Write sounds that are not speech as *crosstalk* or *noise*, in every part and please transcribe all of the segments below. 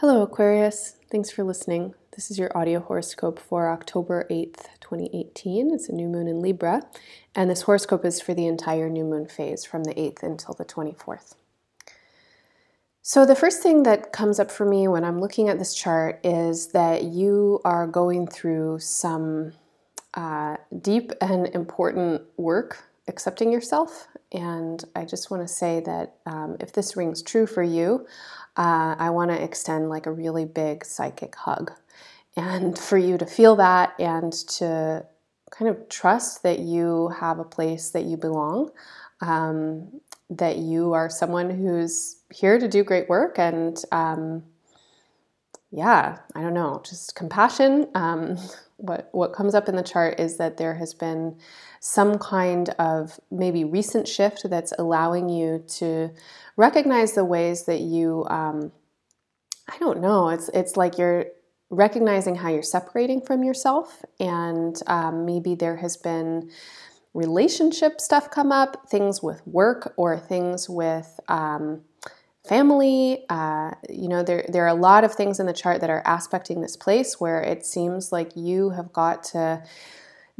Hello, Aquarius. Thanks for listening. This is your audio horoscope for October 8th, 2018. It's a new moon in Libra, and this horoscope is for the entire new moon phase from the 8th until the 24th. So, the first thing that comes up for me when I'm looking at this chart is that you are going through some uh, deep and important work accepting yourself. And I just want to say that um, if this rings true for you, uh, I want to extend like a really big psychic hug. And for you to feel that and to kind of trust that you have a place that you belong, um, that you are someone who's here to do great work. And um, yeah, I don't know, just compassion. Um, what, what comes up in the chart is that there has been some kind of maybe recent shift that's allowing you to recognize the ways that you um, i don't know it's it's like you're recognizing how you're separating from yourself and um, maybe there has been relationship stuff come up things with work or things with um, family uh, you know there, there are a lot of things in the chart that are aspecting this place where it seems like you have got to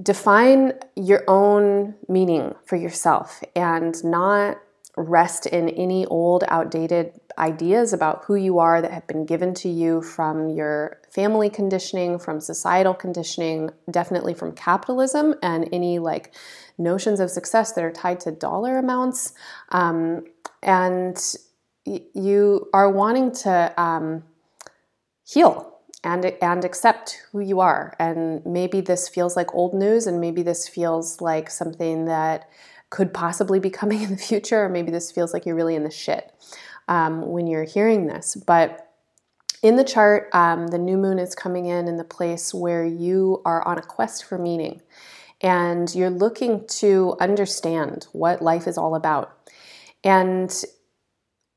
define your own meaning for yourself and not rest in any old, outdated ideas about who you are that have been given to you from your family conditioning, from societal conditioning, definitely from capitalism, and any like notions of success that are tied to dollar amounts. Um, and you are wanting to um, heal and and accept who you are. And maybe this feels like old news, and maybe this feels like something that could possibly be *laughs* coming in the future, or maybe this feels like you're really in the shit um, when you're hearing this. But in the chart, um, the new moon is coming in in the place where you are on a quest for meaning, and you're looking to understand what life is all about. And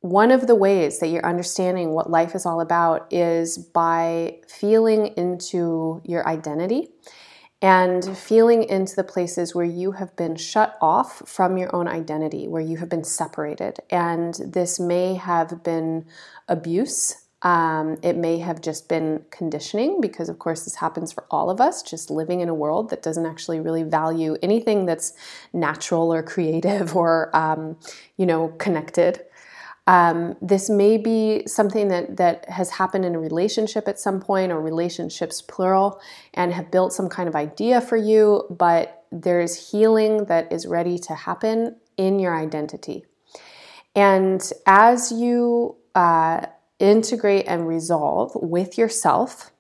one of the ways that you're understanding what life is all about is by feeling into your identity and feeling into the places where you have been shut off from your own identity, where you have been separated. And this may have been abuse. Um, it may have just been conditioning, because of course, this happens for all of us, just living in a world that doesn't actually really value anything that's natural or creative or, um, you know, connected. Um, this may be something that, that has happened in a relationship at some point, or relationships plural, and have built some kind of idea for you, but there's healing that is ready to happen in your identity. And as you uh, integrate and resolve with yourself,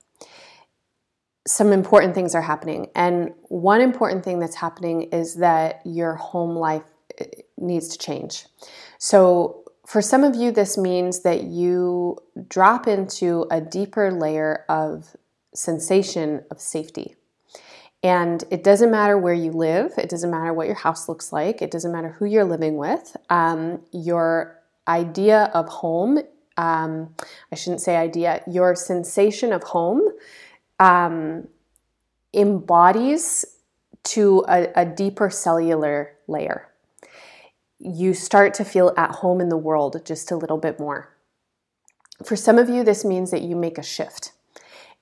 some important things are happening. And one important thing that's happening is that your home life eh, needs to change. So, for some of you, this means that you drop into a deeper layer of sensation of safety. And it doesn't matter where you live, it doesn't matter what your house looks like, it doesn't matter who you're living with. Um, your idea of home, um, I shouldn't say idea, your sensation of home um, embodies to a, a deeper cellular layer you start to feel at home in the world just a little bit more. For some of you, this means that you make a shift.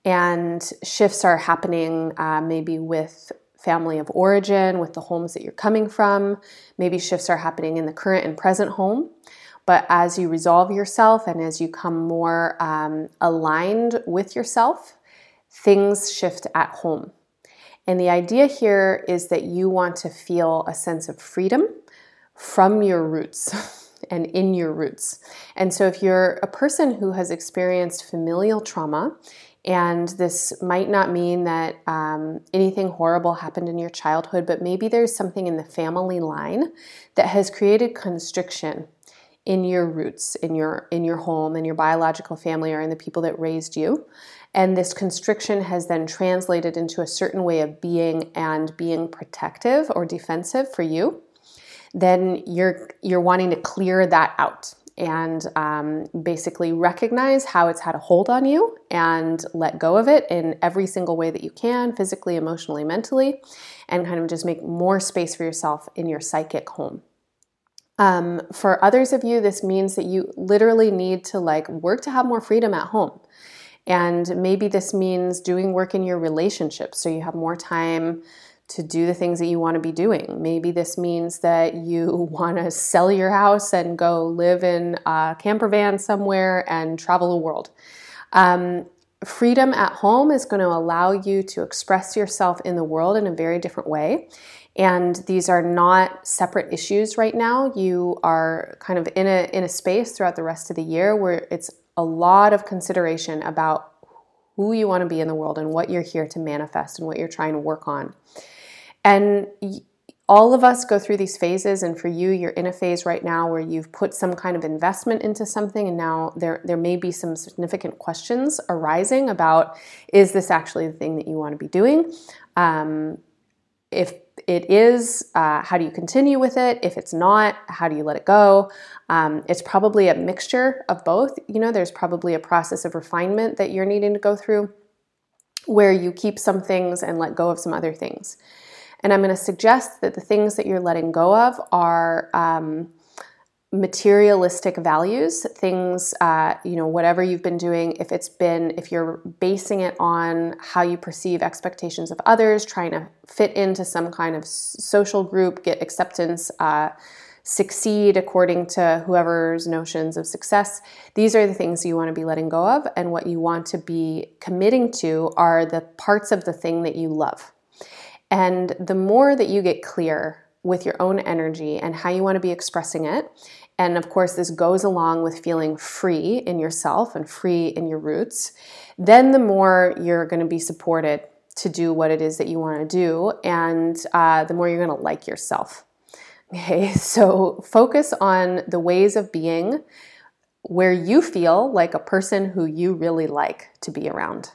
And shifts are happening uh, maybe with family of origin, with the homes that you're coming from. Maybe shifts are happening in the current and present home. But as you resolve yourself and as you come more um, aligned with yourself, things shift at home. And the idea here is that you want to feel a sense of freedom from your roots *laughs* and in your roots. And so, if you're a person who has experienced familial trauma, and this might not mean that um, anything horrible happened in your childhood, but maybe there's something in the family line that has created constriction in your roots, in your in your home, in your biological family, or in the people that raised you. And this constriction has then translated into a certain way of being and being protective or defensive for you then you're you're wanting to clear that out and um, basically recognize how it's had a hold on you and let go of it in every single way that you can physically emotionally mentally and kind of just make more space for yourself in your psychic home Um, for others of you, this means that you literally need to like work to have more freedom at home. And maybe this means doing work in your relationships so you have more time to do the things that you want to be doing. Maybe this means that you *laughs* want to sell your house and go live in a camper van somewhere and travel the world. Um, freedom at home is going to allow you to express yourself in the world in a very different way. And these are not separate issues right now. You are kind of in a in a space throughout the rest of the year where it's a lot of consideration about who you want to be in the world and what you're here to manifest and what you're trying to work on. And all of us go through these phases and for you you're in a phase right now where you've put some kind of investment into something and now there there may be some significant questions arising about is this actually the thing that you want to be doing um, if it is, uh, how do you continue with it? If it's not, how do you let it go? Um, it's probably a mixture of both. You know, there's probably a process of refinement that you're needing to go through where you keep some things and let go of some other things. And I'm going to suggest that the things that you're letting go of are um, materialistic values, things, uh, you know, whatever you've been doing, if it's been, if you're basing it on how you perceive expectations of others, trying to fit into some kind of social group, get acceptance, uh, succeed according to whoever's notions of success, these are the things you want to be letting go of. And what you want to be committing to are the parts of the thing that you love. And the more that you get clear with your own energy and how you want to be expressing it, and of course, this goes along with feeling free in yourself and free in your roots, then the more you're going to be supported to do what it is that you want to do, and uh, the more you're going to like yourself. *laughs* Okay, so focus on the ways of being where you feel like a person who you really like to be around,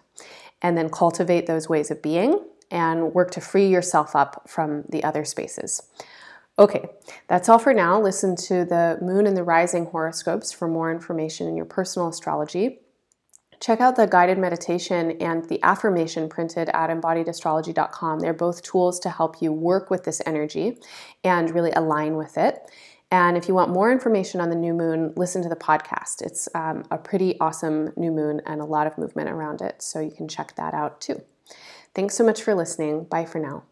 and then cultivate those ways of being and work to free yourself up from the other spaces. Okay, that's all for now. Listen to the moon and the rising horoscopes for more information in your personal astrology. Check out the guided meditation and the affirmation printed at embodiedastrology.com. They're both tools to help you work with this energy and really align with it. And if you want more information on the new moon, listen to the podcast. It's um, a pretty awesome new moon and a lot of movement around it, so you can check that out too. Thanks so much for listening. Bye for now.